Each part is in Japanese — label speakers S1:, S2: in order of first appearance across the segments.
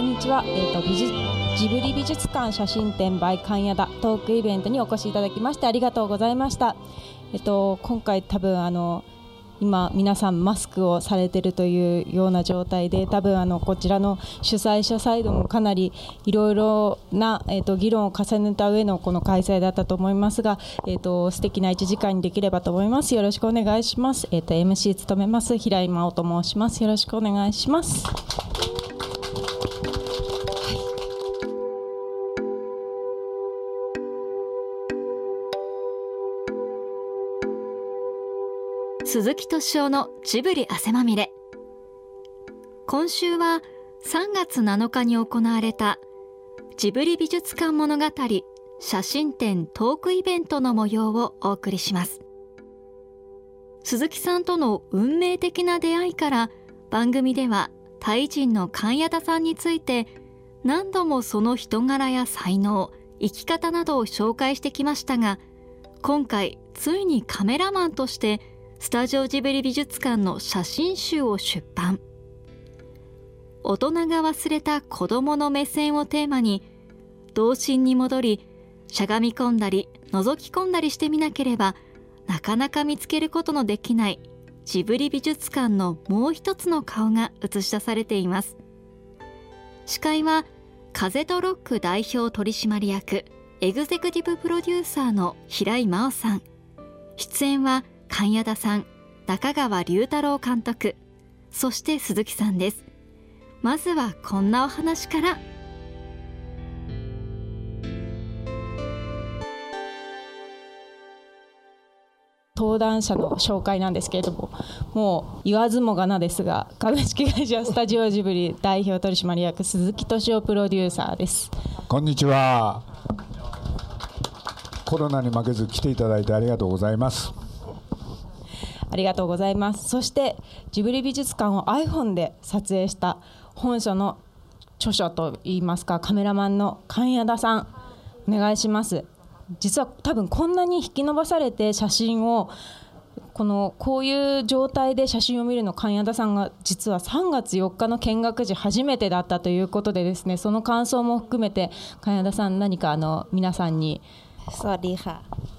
S1: こんにちは、えーと、美術ジブリ美術館写真展 by 関谷田トークイベントにお越しいただきましてありがとうございました。えっ、ー、と今回多分あの今皆さんマスクをされてるというような状態で多分あのこちらの主催者サイドもかなりいろいろな、えーと、議論を重ねた上のこの開催だったと思いますが、えーと、素敵な1時間にできればと思います。よろしくお願いします、えーと、と MC 務めます平井真央と申します。よろしくお願いします。
S2: 鈴木敏夫のジブリ汗まみれ。今週は3月7日に行われたジブリ美術館物語写真展トークイベントの模様をお送りします。鈴木さんとの運命的な出会いから番組ではタイ人の神谷田さんについて何度もその人柄や才能生き方などを紹介してきましたが今回ついにカメラマンとしてスタジオジブリ美術館の写真集を出版。大人が忘れた子供の目線をテーマに童心に戻りしゃがみ込んだり覗き込んだりしてみなければなかなか見つけることのできないジブリ美術館のもう一つの顔が映し出されています。司会は風とロック代表取締役エグゼクティブプロデューサーの平井真央さん。出演は神谷田さん中川龍太郎監督そして鈴木さんです。まずはこんなお話から。
S1: 登壇者の紹介なんですけれどももう言わずもがなですが株式会社スタジオジブリ代表取締役鈴木敏夫プロデューサーです。
S3: こんにちは。コロナに負けず来ていただいてありがとうございます
S1: ありがとうございますそしてジブリ美術館を iPhone で撮影した本書の著書といいますかカメラマンの神谷田さんお願いします実は多分こんなに引き伸ばされて写真をこのこういう状態で写真を見るの神谷田さんが実は3月4日の見学時初めてだったということでですねその感想も含めて神谷田さん何かあの皆さんに。
S4: สวัสดีค่ะ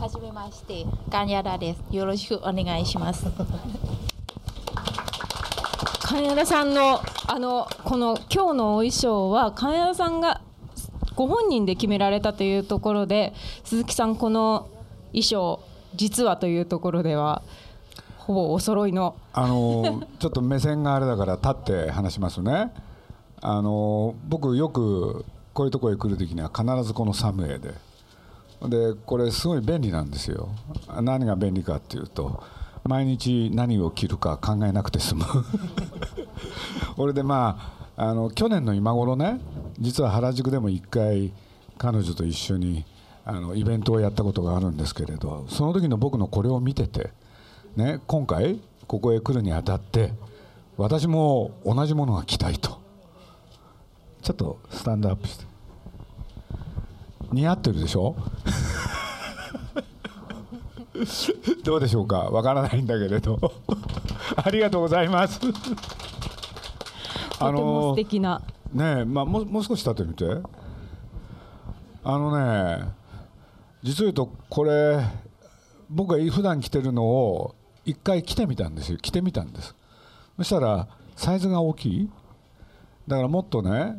S4: はじめまして、ガニャラです。よろしくお願いします。
S1: 金谷さんのあのこの今日のお衣装は金谷さんがご本人で決められたというところで鈴木さんこの衣装実はというところではほぼお揃いの
S3: あのちょっと目線があれだから立って話しますねあの僕よくこういうところへ来る時には必ずこのサムエででこれすごい便利なんですよ。何が便利かっていうと毎日何を着るか考えなくて済む。これでまああの去年の今頃ね実は原宿でも1回彼女と一緒にあのイベントをやったことがあるんですけれどその時の僕のこれを見てて、ね、今回ここへ来るにあたって私も同じものが着たいと。ちょっとスタンドアップして。似合ってるでしょ？どうでしょうか？わからないんだけれど。ありがとうございます。
S1: あの素敵な。
S3: ねまあももう少し立ってみて。あのね実を言うとこれ僕が普段着てるのを一回着てみたんですよ。着てみたんです。そしたらサイズが大きい。だからもっとね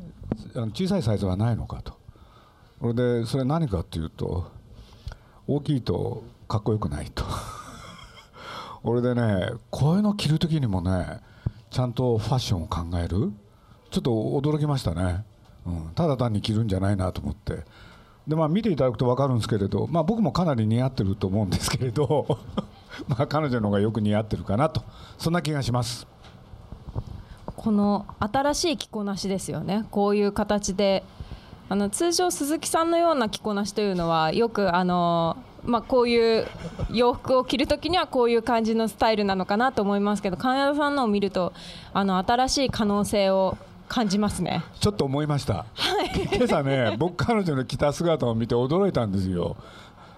S3: 小さいサイズはないのかとそれでそれ何かっていうと大きいとかっこよくないと。俺でねこういうの着る時にもねちゃんとファッションを考える。ちょっと驚きましたね、うん、ただ単に着るんじゃないなと思って。でまあ見ていただくと分かるんですけれど、まあ、僕もかなり似合ってると思うんですけれど まあ彼女の方がよく似合ってるかなと。そんな気がします。
S1: この新しい着こなしですよね。こういう形であの通常鈴木さんのような着こなしというのはよくあのまあ、こういう洋服を着るときにはこういう感じのスタイルなのかなと思いますけど金谷さんのを見るとあの新しい可能性を感じますね。
S3: ちょっと思いました、はい、今朝ね僕彼女の着た姿を見て驚いたんですよ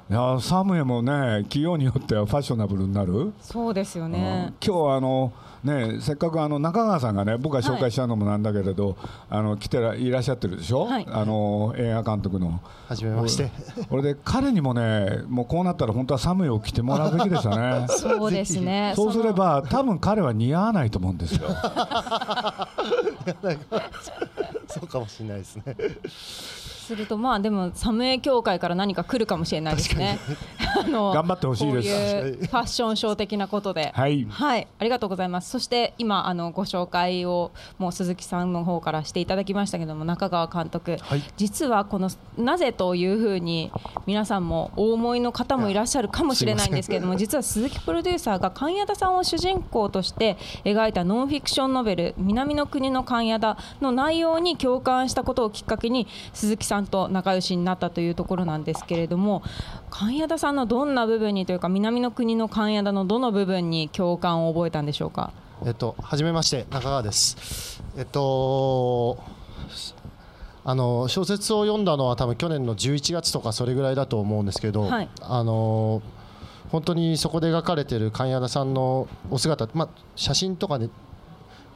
S3: いやサムエもね企業によってはファッショナブルになる、
S1: そうですよ
S3: うん。
S1: ね
S3: 今。日はあのねせっかくあの中川さんがね僕が紹介したのもなんだけれど、あの来てらいらっしゃってるでしょ、
S1: はい。
S3: あの映画監督の。
S5: はじめまして。
S3: これで彼にもねもうこうなったら本当はサムエを着てもらうべきでしたね。
S1: そうですね。
S3: そうすれ
S1: の
S3: ば多分彼は似合わないと思うんですよ。
S5: そうかもしれないですね。
S1: するとまあでもサムエ協会から何か来るかもしれないですね。あの
S3: 頑張ってほしいです。
S1: こういうファッションショー的なことで。
S3: はい。
S1: はい、ありがとうございます。そして今あのご紹介をもう鈴木さんの方からしていただきましたけども中川監督、
S5: はい。
S1: 実はこのなぜというふうに皆さんもお思いの方もいらっしゃるかもしれないんですけれども、実は鈴木プロデューサーが神谷田さんを主人公として描いたノンフィクションノベル南の国の神谷田の内容に共感したことをきっかけに鈴木さんと仲良しになったというところなんですけれども、神谷田さんのどんな部分にというか南の国の神谷田のどの部分に共感を覚えたんでしょうか？
S5: えっと、はじめまして、中川です。えっと。あの小説を読んだのは多分去年の11月とかそれぐらいだと思うんですけど、
S1: はい
S5: あの本当にそこで描かれている神谷田さんのお姿、まあ、写真とかで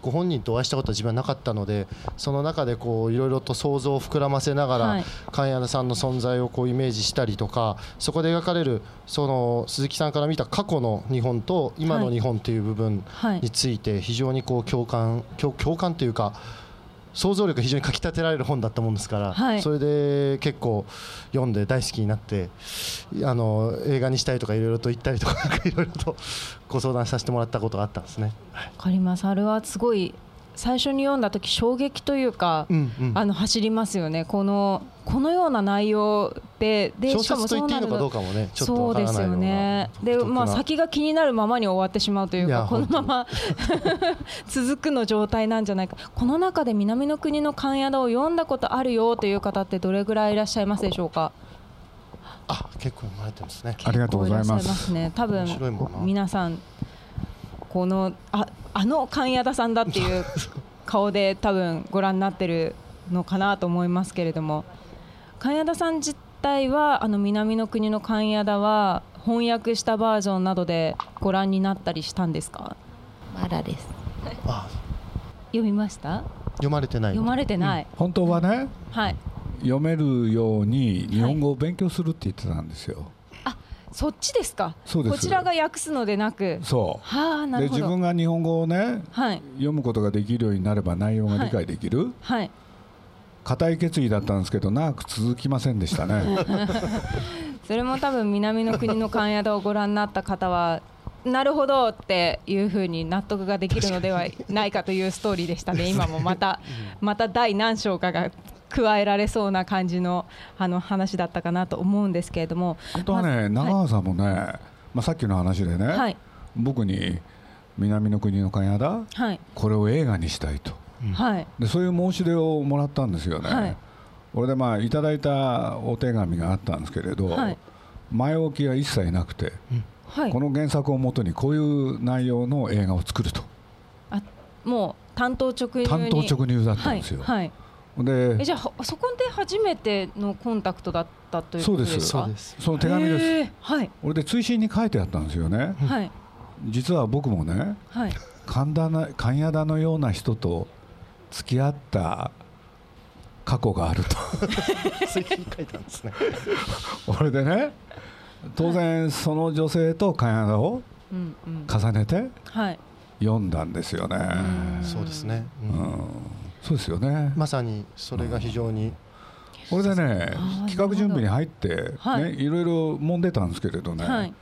S5: ご本人とお会いしたことは自分はなかったのでその中でこういろいろと想像を膨らませながら、
S1: はい。
S5: 神谷田さんの存在をこうイメージしたりとかそこで描かれるその鈴木さんから見た過去の日本と今の日本という部分
S1: はい。
S5: について非常にこう共感共共感というか想像力が非常にかきたてられる本だったもんですから、
S1: はい
S5: それで結構読んで大好きになってあの映画にしたいとかいろいろと言ったりとかいろいろとご相談させてもらったことがあったんですね。
S1: わかります。あれはすごい最初に読んだ時衝撃というか、
S5: うんうん
S1: あの走りますよね。このこのような内容でで
S5: 小
S1: しかも
S5: 説と言っていいのかどう
S1: か
S5: かもねちょっと
S1: そう
S5: わからないよう
S1: ですよね
S5: な。
S1: でまあ先が気になるままに終わってしまうというかこのまま 続くの状態なんじゃないか。この中で南の国の神谷田を読んだことあるよという方ってどれぐらいいらっしゃいますでしょうか？
S5: あ結構読まれてますね。
S3: ありがとうございます
S1: ね。多分皆さんこのああの神谷田さんだっていう顔で多分ご覧になってるのかなと思いますけれども。神谷田さん自体はあの南の国の神谷田は翻訳したバージョンなどでご覧になったりしたんですか？
S4: まだです。
S5: あ。
S1: 読みました？
S5: 読まれてない。
S1: 読まれてない、
S3: 本当はね
S1: はい。
S3: 読めるように日本語を勉強するって言ってたんですよ、
S1: そっちですか？
S3: そうです。
S1: こちらが訳すのでなく？
S3: そう。
S1: はあな
S3: で自
S1: るほど。
S3: 分が日本語をね
S1: はい。
S3: 読むことができるようになれば内容が理解できる。
S1: はい。
S3: 固い決意だったんですけど長く続きませんでしたね。
S1: それも多分南の国の関宿をご覧になった方はなるほどっていうふうに納得ができるのではないかというストーリーでしたね、今もまたまた第何章かが加えられそうな感じのあの話だったかなと思うんですけれども、
S3: 本当はね
S1: ま
S3: 長川さんもね、まあ、さっきの話でね、
S1: はい。
S3: 僕に南の国の神田
S1: はい。
S3: これを映画にしたいと。
S1: はい。
S3: でそういう申し出をもらったんですよね、
S1: はい。
S3: これでまあいただいたお手紙があったんですけれど、
S1: はい。
S3: 前置きが一切なくて、
S1: はい。
S3: この原作をもとにこういう内容の映画を作ると。
S1: あもう担当直入に。
S3: 担当直入だったんですよ、
S1: はい。はい
S3: で
S1: えじゃあはそこで初めてのコンタクトだったということですか？
S5: そうです。
S3: その手紙です、
S1: はい。
S3: 俺で追伸に書いてあったんですよね、
S1: はい。
S3: 実は僕もね
S1: はい。
S3: 神田な神谷田のような人と付き合った過去があると。
S5: そういうふうに書いたんですね。
S3: 俺でね当然その女性と神谷田を重ねて
S1: はい。
S3: 読んだんですよね、
S5: そうですね。
S3: う
S5: うんん
S3: そうですよね、
S5: まさにそれが非常に
S3: これでね企画準備に入って、
S1: はい。
S3: ね、いろいろ揉んでたんですけれどね、
S1: はい。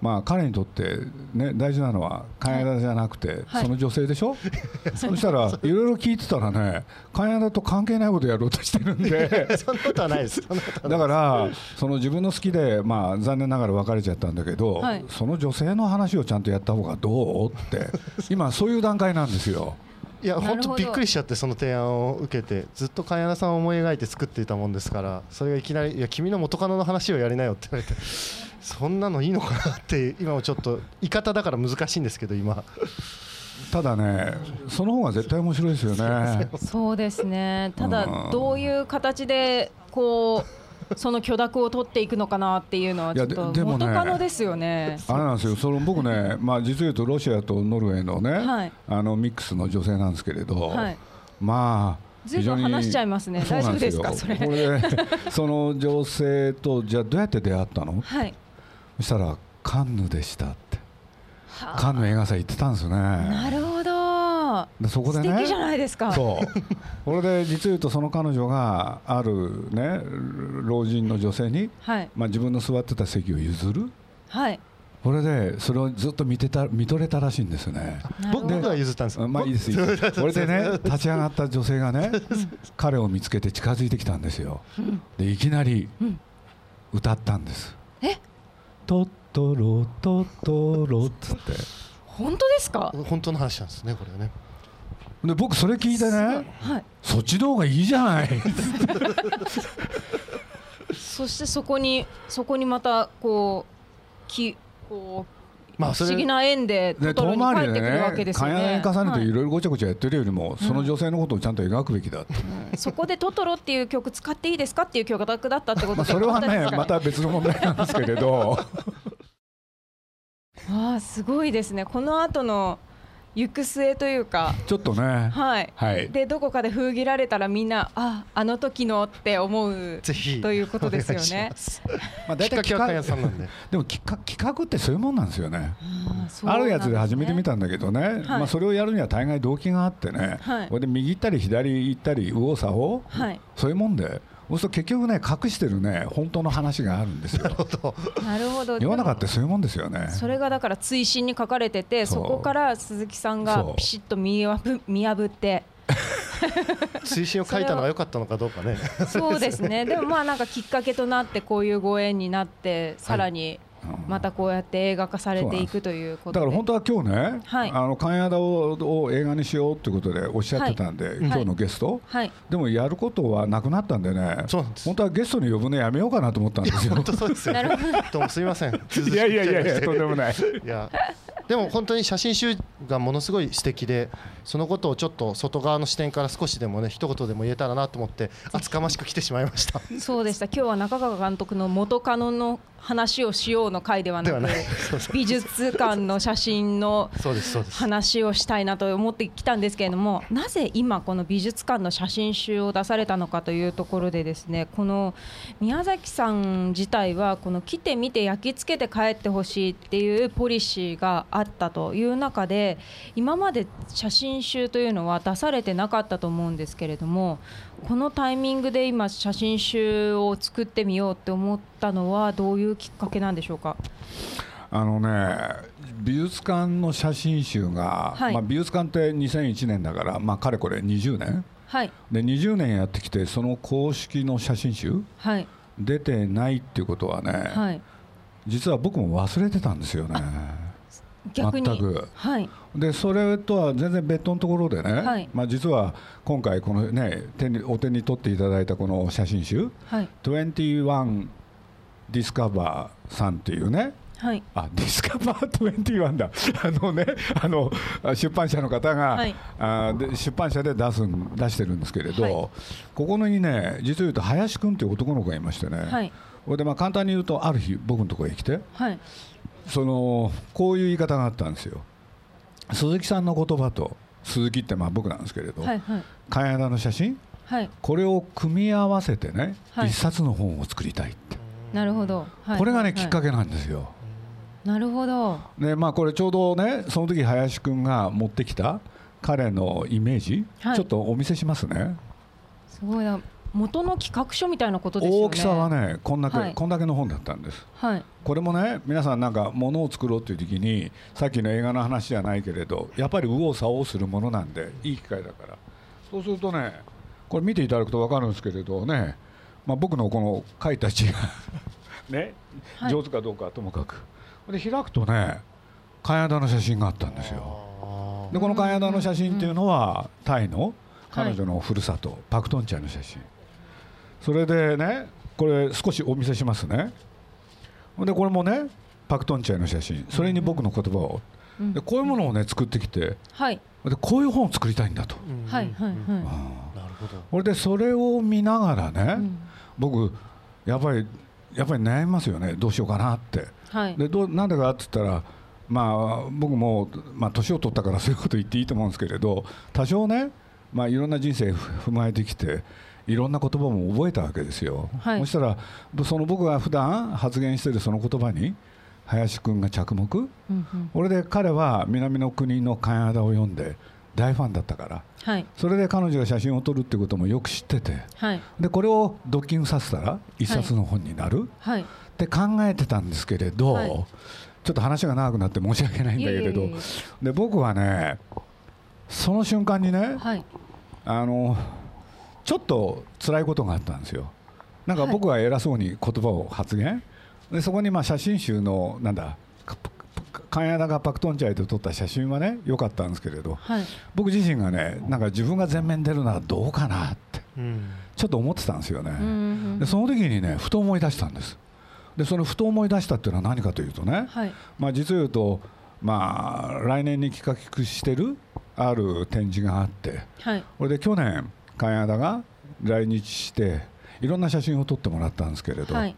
S3: まあ、彼にとって、ね、大事なのは神谷田じゃなくて、
S1: はい。
S3: その女性でしょ、そしたらいろいろ聞いてたらね神谷田と関係ないことやろうとしてるんで。
S5: そんなことはないです。
S3: だからその自分の好きで、まあ、残念ながら別れちゃったんだけど、
S1: はい。
S3: その女性の話をちゃんとやった方がどう？って。今そういう段階なんですよ。
S5: いや本当びっくりしちゃってその提案を受けてずっと金谷さんを思い描いて作っていたもんですからそれがいきなり「いや君の元カノの話をやりなよ」って言われて そんなのいいのかなって今もちょっと言い方だから難しいんですけど今。
S3: ただねその方が絶対面白いですよね。
S1: そうですね。た
S3: うん。
S1: だどういう形でこうその許諾を取っていくのかなっていうのはいちょ
S3: や
S1: っと元カノですよね。
S3: あれなんですよ、その僕ね、まあ、実を言うとロシアとノルウェーのね、
S1: はい。
S3: あのミックスの女性なんですけれど、
S1: はい。
S3: まあ、
S1: ずいぶん話しちゃいますね。大丈夫ですか？それ。
S3: これ その女性と、じゃあどうやって出会ったの？
S1: はい。
S3: そしたら、カンヌでしたって、
S1: はあ。
S3: カンヌ映画祭行ってたんですよね。
S1: なるほど。
S3: でそこでね。
S1: 素敵じゃないですか。
S3: そう。これで実を言うとその彼女があるね老人の女性に、
S1: はい。
S3: まあ、自分の座ってた席を譲る。
S1: はい。
S3: これでそれをずっと見てた見とれたらしいんですよね。
S5: 僕僕が譲ったんです
S3: あまあいいですいいです。これでね立ち上がった女性がね彼を見つけて近づいてきたんですよ。でいきなり歌ったんです。
S1: え？
S3: トットロトットロっつって。
S1: 本当ですか？
S5: 本当の話なんですねこれはね
S3: で僕それ聞いてね
S1: はい。
S3: そっちの方がいいじゃない
S1: そしてそこにそこにまたこうきこう。
S5: まあ
S1: 不思議な縁で
S3: で
S1: トトロに帰
S3: 遠回りで
S1: ってくるわけ
S3: ね
S1: ですよね。
S3: 重ねてい
S1: はい
S3: ろいろごちゃごちゃやってるよりも、その女性のことをちゃんと描くべきだって、
S1: そこでトトロっていう曲使っていいですかっていう曲だったってこと
S3: それはね また別の問題なんですけれど
S1: ああすごいですねこの後の行く末というか。
S3: ちょっとね。
S1: はい、
S3: はい。
S1: でどこかで封切られたらみんなああの時のって思う
S5: ぜひ。
S1: ということですよね。
S5: ま
S3: あ、
S5: きっかけはかやさんなんで。
S3: でも企画企画ってそういうもんなんですよね。
S1: うんですね。
S3: るやつで始めてみたんだけどね、まあ、それをやるには大概動機があってね、
S1: はい。
S3: これで右行ったり左行ったり右往左往、
S1: はい。
S3: そういうもんでそうすると結局ね隠してるね本当の話があるんですよ。
S1: なるほど。
S3: 世の中ってそういうもんですよね。
S1: それがだから追伸に書かれてて
S3: そ
S1: こから鈴木さんがピシッと見破見破って。
S5: 推進を書いたのが良かったのかどうかね。
S1: そうですね。でもまあなんかきっかけとなってこういうご縁になってさらにまたこうやって映画化されていくということで。
S3: だから本当は今日ね、
S1: はい。
S3: あの関谷田をを映画にしようということでおっしゃってたんで、今日のゲスト、
S1: はい。
S3: でもやることはなくなったんでね。
S5: そうなんです。
S3: 本当はゲストに呼ぶのやめようかなと思ったんですよ。
S5: 本当そうですよ。
S1: なるほど。
S5: どうもすみません。
S3: いやいやいやいやとんでもない。
S5: いやでも本当に写真集がものすごい素敵でそのことをちょっと外側の視点から少しでもね一言でも言えたらなと思って厚かましく来てしまいました。
S1: そうでした。今日は中川監督の元カノの話をしようの回ではなく 美術館の写真の話をしたいなと思ってきたんですけれどもなぜ今この美術館の写真集を出されたのかというところでですねこの宮崎さん自体はこの来てみて焼き付けて帰ってほしいっていうポリシーがあったという中で今まで写真集というのは出されてなかったと思うんですけれどもこのタイミングで今写真集を作ってみようって思ったのはどういうきっかけなんでしょうか？
S3: あのね美術館の写真集が、
S1: はい。
S3: まあ、美術館って2001年だから、まあ、かれこれ20年
S1: はい。
S3: で20年やってきてその公式の写真集
S1: はい。
S3: 出てないっていうことはね、
S1: はい。
S3: 実は僕も忘れてたんですよね。
S1: 逆に。
S3: 全く。
S1: はい。
S3: でそれとは全然別途のところでね、
S1: はい。
S3: まあ、実は今回このね手にお手に取っていただいたこの写真集
S1: はい。
S3: 21ディスカバーさんっていうね。
S1: はい。
S3: あディスカバー21だ。あのねあの出版社の方が、
S1: はい。
S3: あで出版社で出すん出してるんですけれど、
S1: はい。
S3: ここにね実を言うと林くんっていう男の子がいましてね、
S1: はい。
S3: これでまあ簡単に言うとある日僕のところへ来て
S1: はい。
S3: そのこういう言い方があったんですよ。鈴木さんの言葉と鈴木ってまあ僕なんですけれど、
S1: はいはい。
S3: の写真
S1: はい。
S3: これを組み合わせてね、
S1: はい。
S3: 一冊の本を作りたいって、
S1: なるほど、はい。
S3: これがね、
S1: はい。
S3: きっかけなんですよ。
S1: なるほど。
S3: でまあこれちょうどねその時林くんが持ってきた彼のイメージ、
S1: はい。
S3: ちょっとお見せしますね。
S1: すごいな。元の企画書みたいなことですよね。
S3: 大きさはねこんだけ、
S1: はい。
S3: こんだけの本だったんです。
S1: はい。
S3: これもね皆さんなんか物を作ろうという時にさっきの映画の話じゃないけれどやっぱり右往左往するものなんでいい機会だから。そうするとねこれ見ていただくと分かるんですけれどね、まあ、僕のこの書いた字がね、
S1: はい。
S3: 上手かどうかはともかく。で開くとね金田の写真があったんですよ。でこの金田の写真っていうのはタイの彼女のふるさと、パクトンチャイの写真。それでねこれ少しお見せしますね。でこれもねパクトンチャイの写真。それに僕の言葉を、
S1: うん。
S3: でこういうものをね作ってきて。
S1: はい。
S3: でこういう本を作りたいんだと、
S1: はいはいはい。
S5: なるほど。
S3: これでそれを見ながらね、
S1: うん
S3: 僕やっぱりやっぱり悩みますよね。どうしようかなって。
S1: はい。
S3: でどうなんでかって言ったらまあ僕もまあ年を取ったからそういうこと言っていいと思うんですけれど多少ねまあいろんな人生踏まえてきていろんな言葉も覚えたわけですよ、
S1: はい。
S3: そしたらその僕が普段発言しているその言葉に林くんが着目。
S1: うんうん。
S3: これで彼は南の国のカナダを読んで大ファンだったから
S1: はい。
S3: それで彼女が写真を撮るっていうこともよく知ってて。
S1: はい。
S3: でこれをドッキングさせたら一冊の本になる、
S1: はい。
S3: って考えてたんですけれど、
S1: はい。
S3: ちょっと話が長くなって申し訳ないんだけれどで僕はねその瞬間にね
S1: はい。
S3: あのちょっと辛いことがあったんですよ。なんか
S1: はい。
S3: 僕は偉そうに言葉を発言。でそこにまあ写真集のなんだかカンヤダがパクトンチャイで撮った写真はね良かったんですけれど
S1: はい。
S3: 僕自身がねなんか自分が前面に出るのはどうかなって
S5: うん。
S3: ちょっと思ってたんですよね。
S1: うんうん
S3: でその時にねふと思い出したんです。でそのふと思い出したっていうのは何かというとね、
S1: はい。
S3: まあ、実を言うと、まあ、来年に企画してるある展示があって
S1: はい。
S3: これで去年カヤダが来日していろんな写真を撮ってもらったんですけれど、
S1: はい。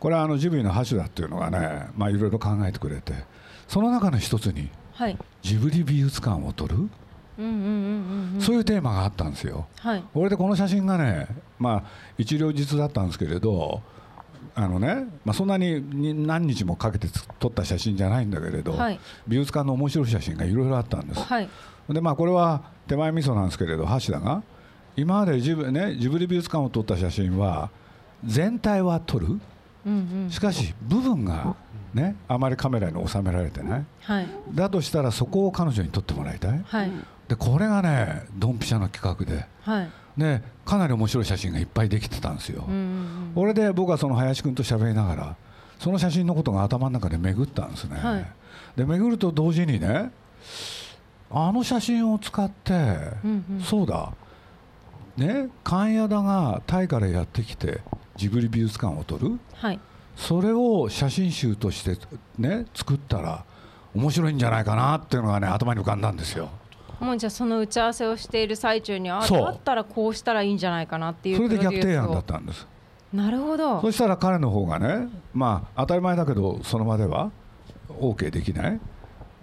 S3: これはあのジブリの橋だっていうのがね、まあ、いろいろ考えてくれてその中の一つに
S1: はい。
S3: ジブリ美術館を撮る、そういうテーマがあったんですよ。
S1: はい。
S3: これでこの写真がね、まあ、一両日だったんですけれどあのね、まあ、そんなにに何日もかけてつ撮った写真じゃないんだけれど、
S1: はい。
S3: 美術館の面白い写真がいろいろあったんです。
S1: はい。
S3: でまあ、これは手前味噌なんですけれど橋田が今までジブ,、ね、ジブリ美術館を撮った写真は全体は撮る？しかし部分が、ね、あまりカメラに収められてない。
S1: はい。
S3: だとしたらそこを彼女に撮ってもらいたい。
S1: はい。
S3: でこれがねドンピシャの企画で。
S1: はい。
S3: でかなり面白い写真がいっぱいできてたんですよ、これで僕はその林君と喋りながらその写真のことが頭の中で巡ったんですね、
S1: はい。
S3: で巡ると同時にねあの写真を使って、
S1: うんうん。
S3: そうだ。ね関谷田がタイからやってきてジブリ美術館を撮る？
S1: はい。
S3: それを写真集としてね作ったら面白いんじゃないかなっていうのがね頭に浮かんだんですよ。
S1: もうじゃあその打ち合わせをしている最中にあだったらこうしたらいいんじゃないかなっていう
S3: それで逆提案だったんです。
S1: なるほど。
S3: そしたら彼の方がね、まあ、当たり前だけど、その場では OK できない、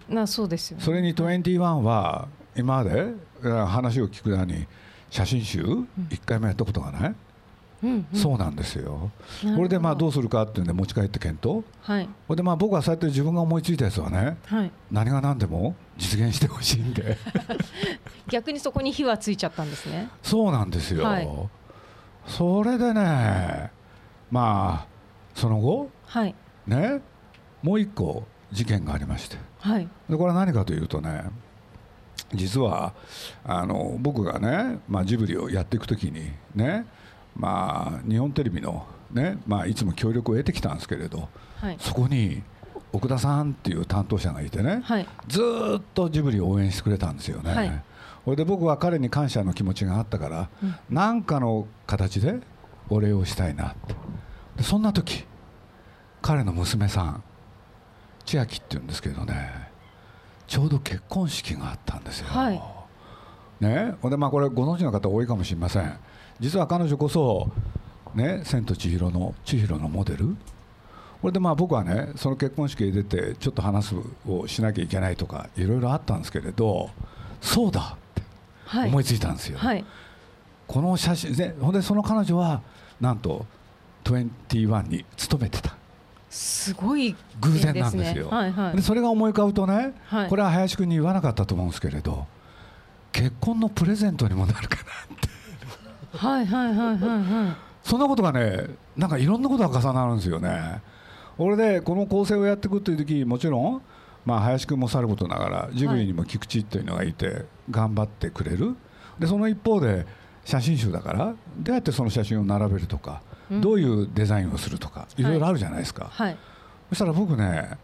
S1: なそうですよね。
S3: それに21は、今までえー話を聞く間に、写真集、1回もやったことがない、
S1: うんうん
S3: そうなんですよ、これでまあどうするかっていうんで、持ち帰って検討、
S1: はい。
S3: これでまあ僕はそうやって自分が思いついたやつはね、
S1: はい。
S3: 何が何でも実現してほしいんで、
S1: 逆にそこに火はついちゃったんですね。
S3: そうなんですよ、
S1: はい。
S3: それでね、まあ、その後、
S1: はい。
S3: ね、もう一個事件がありまして。
S1: はい。
S3: でこれは何かというとね実はあの僕がね、まあ、ジブリをやっていくときにね、まあ、日本テレビの、ねまあ、いつも協力を得てきたんですけれど
S1: はい。
S3: そこに奥田さんっていう担当者がいてね
S1: はい。
S3: ずーっとジブリを応援してくれたんですよね。
S1: はい。
S3: それで僕は彼に感謝の気持ちがあったから
S1: うん。
S3: 何、かの形でお礼をしたいなって。でそんな時彼の娘さん千秋っていうんですけどねちょうど結婚式があったんですよ。
S1: はい
S3: ね、ほんでまあこれご存知の方多いかもしれません。実は彼女こそ「ね、千と千尋の千尋のモデル」これでまあ僕はねその結婚式へ出てちょっと話すをしなきゃいけないとかいろいろあったんですけれどそうだって
S1: はい。
S3: 思いついたんですよ、
S1: はい。
S3: この写真でほんでその彼女はなんと21に勤めてた。
S1: すごい
S3: 偶然なんですよ。
S1: ね。はいはい。
S3: でそれが思い浮かぶとね、
S1: はい。
S3: これは林くんに言わなかったと思うんですけれど結婚のプレゼントにもなるかなって。
S1: はいはいはいはいはい。
S3: そんなことがねなんかいろんなことが重なるんですよね。俺でこの構成をやっていくという時もちろんまあ林くんもさることながらジブリにも菊池っていうのがいて頑張ってくれる。でその一方で写真集だからどうやってその写真を並べるとか、
S1: うん。
S3: どういうデザインをするとかいろいろあるじゃないですか、
S1: はい。
S3: そしたら僕ね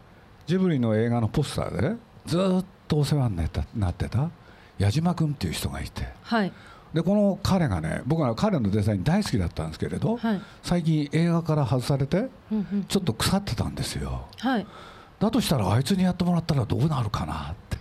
S3: ジブリの映画のポスターでずっとお世話になってた矢島君っていう人がいて。
S1: はい。
S3: でこの彼がね僕は彼のデザイン大好きだったんですけれど、
S1: はい。
S3: 最近映画から外されて
S1: うんうん。
S3: ちょっと腐ってたんですよ。
S1: はい。
S3: だとしたらあいつにやってもらったらどうなるかなって。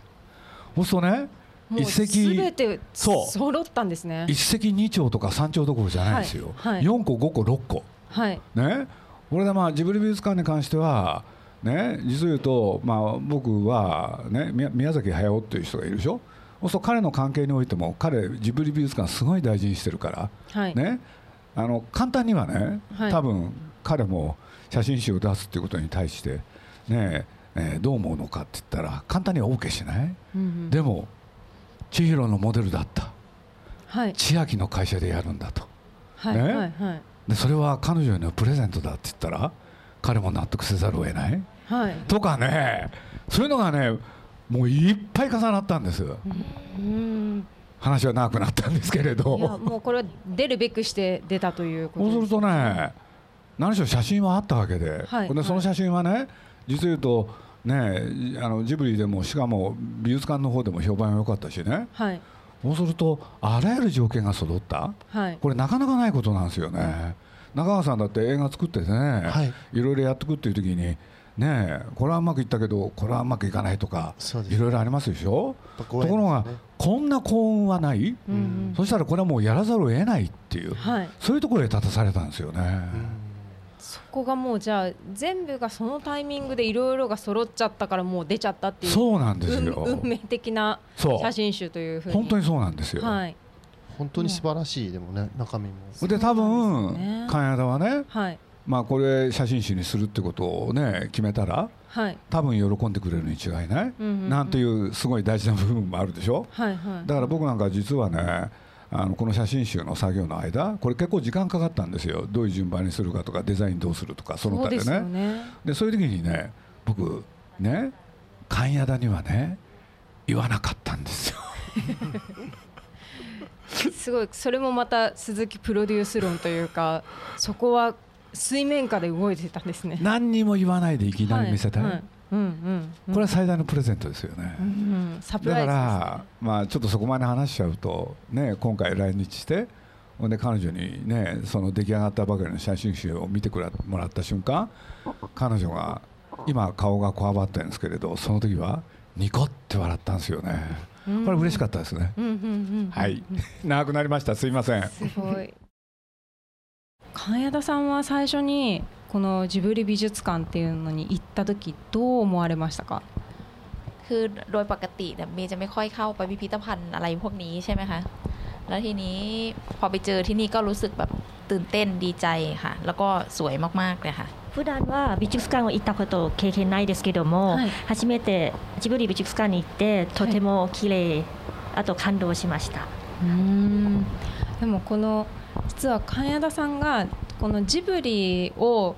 S3: そうするとね一石
S1: 全て
S3: そう。
S1: 揃ったんですね。
S3: 一石二鳥とか三鳥どころじゃないですよ、
S1: はい。はい。
S3: 4個5個6個。
S1: はい。
S3: ね、これでまあジブリ美術館に関しては、ね、実を言うと、まあ、僕は、ね、宮宮崎駿っていう人がいるでしょそう彼の関係においても彼ジブリ美術館すごい大事にしてるから、
S1: はい。
S3: ね、あの簡単にはね、
S1: はい。
S3: 多分彼も写真集を出すっていうことに対して、ねえーどう思うのかって言ったら簡単には OK しない、
S1: うんうん。
S3: でも千尋のモデルだった。
S1: はい。
S3: 千秋の会社でやるんだと。
S1: はい
S3: ね。
S1: はいはい。
S3: でそれは彼女へのプレゼントだって言ったら彼も納得せざるを得ない。
S1: はい。
S3: とかねそういうのがねもういっぱい重なったんです。
S1: うん
S3: 話は長くなったんですけれ
S1: いや
S3: ど
S1: もうこれは出るべくして出たということです。
S3: そうするとね何しろ写真はあったわけで,、
S1: はい
S3: でその写真はね実を言うとねあのジブリでもしかも美術館の方でも評判が良かったしね。
S1: はい。
S3: そうするとあらゆる条件が揃った。
S1: はい。
S3: これなかなかないことなんですよね。中川さんだって映画作っててね、
S5: はい。
S3: いろいろやってくっていう時にねえこれはうまくいったけどこれはうまくいかないとかいろいろありますでしょ？
S5: やっぱご縁
S3: ところがこんな幸運はない、
S1: うん。うん
S3: そしたらこれはもうやらざるを得ないっていう、
S1: はい。
S3: そういうところへ立たされたんですよね、
S1: そこがもうじゃあ全部がそのタイミングでいろいろが揃っちゃったからもう出ちゃったっていう
S3: そうなんです
S1: 運
S3: よ。
S1: 運命的な写真集というふうに。
S3: 本当にそうなんですよ、
S1: はい。
S5: 本当に素晴らしいでもね中身も。
S3: で多分
S1: ですね。
S3: 金田はね
S1: はい
S3: まあこれ写真集にするってことをね決めたら
S1: はい。
S3: 多分喜んでくれるに違いない、
S1: うんうんうん。
S3: なんていうすごい大事な部分もあるでしょ？
S1: はいはい。
S3: だから僕なんか実はねあのこの写真集の作業の間これ結構時間かかったんですよ。どういう順番にするかとかデザインどうするとかその他で
S1: そう
S3: ね
S1: ね。
S3: でそういう時にね僕ね勘谷田にはね言わなかったんですよ。
S1: すごい。それもまた鈴木プロデュース論というかそこは水面下で動いてたんですね。
S3: 何にも言わないでいきなり見せた。い、
S1: はいはい。うんうんうん。
S3: これは最大のプレゼントですよね、
S1: うんうん。サプ
S3: だから、まあ、ちょっとそこまで話しちゃうと、ね、今回来日してほんで彼女に、ね、その出来上がったばかりの写真集を見てくらもらった瞬間彼女が今顔がこわばってるんですけれどその時はニコって笑ったんですよね。これ嬉しかったですね、
S1: うんうんうん。
S3: はい。長くなりました。すいません。
S1: すごい金谷田さんは最初にこのジブリ美術館っていうのに行った時どう思われましたか
S4: คือโดยปกติเนี่ยเมย์จะไม่ค่อยเข้าไปพิพิธภัณฑ์อะไรพวกนี้ใช่ไหมคะ แล้วทีนี้พอไปเจอที่นี่ก็รู้สึกแบบตื่นเต้นดีใจค่ะ แล้วก็สวยมากๆเลยค่ะ
S6: 普段は美術館を行ったこと経験ないですけども、
S1: はい
S6: 初めてジブリ美術館に行ってとても綺麗、あと感動しました
S1: うーんでもこの 実は金谷田さんがこのジブリを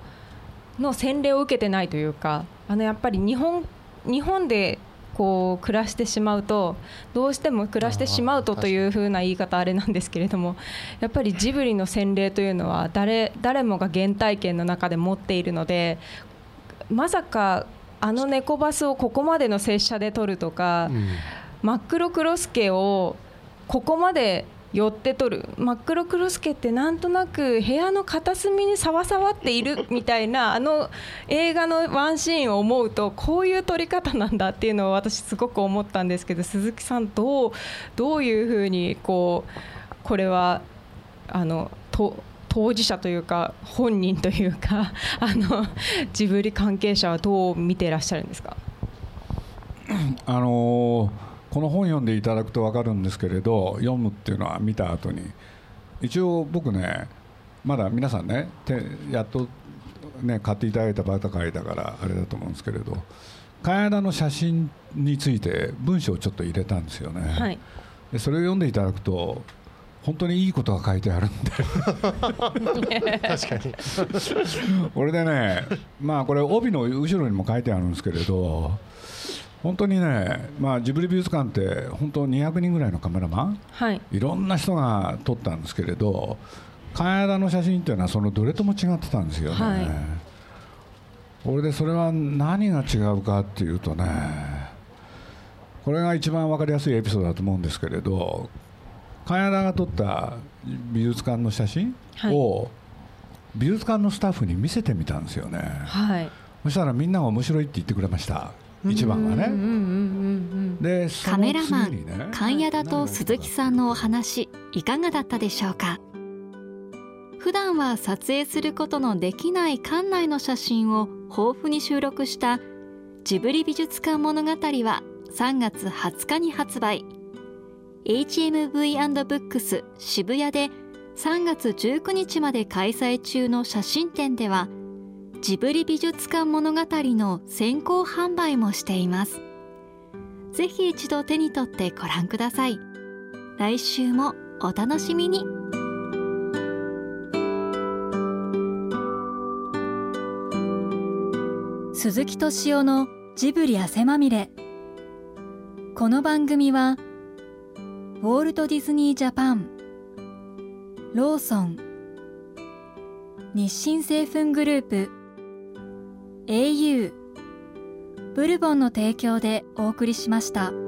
S1: の洗礼を受けてないというかあのやっぱり日本日本でこう暮らしてしまうとどうしても暮らしてしまうとというふうな言い方あれなんですけれどもやっぱりジブリの洗礼というのは誰誰もが原体験の中で持っているのでまさかあの猫バスをここまでの拙者で撮るとか、真っ黒クロスケをここまで寄って撮る。真っ黒クロスケってなんとなく部屋の片隅にさわさわっているみたいな あの映画のワンシーンを思うとこういう撮り方なんだっていうのを私すごく思ったんですけど鈴木さんどうどういうふうにこうこれはあのと当事者というか本人というか あのジブリ関係者はどう見ていらっしゃるんですか？
S3: あのーこの本読んでいただくと分かるんですけれど読むっていうのは見た後に。一応僕ねまだ皆さんねてやっと、ね、買っていただいたばかりだからあれだと思うんですけれど金田の写真について文章をちょっと入れたんですよね、
S1: はい。
S3: でそれを読んでいただくと本当にいいことが書いてあるんで。
S5: 確かに。
S3: これでねまあこれ帯の後ろにも書いてあるんですけれど本当にね、まあ、ジブリ美術館って本当200人ぐらいのカメラマン
S1: はい。
S3: いろんな人が撮ったんですけれど金田の写真っていうのはそのどれとも違ってたんですよね、
S1: はい。
S3: これでそれは何が違うかっていうとねこれが一番分かりやすいエピソードだと思うんですけれど金田が撮った美術館の写真を美術館のスタッフに見せてみたんですよね、
S1: はい。
S3: そしたらみんなが面白いって言ってくれました一番はね。で
S2: カメラマン
S3: 次にね
S2: 関谷田と鈴木さんのお話いかがだったでしょうか？普段は撮影することのできない館内の写真を豊富に収録したジブリ美術館物語は3月20日に発売。HMV&BOOKS 渋谷で3月19日まで開催中の写真展ではジブリ美術館物語の先行販売もしています。ぜひ一度手に取ってご覧ください。来週もお楽しみに。
S7: 鈴木敏夫のジブリ汗まみれ。この番組はウォールト・ディズニー・ジャパンローソン日清製粉グループ au ブルボンの提供でお送りしました。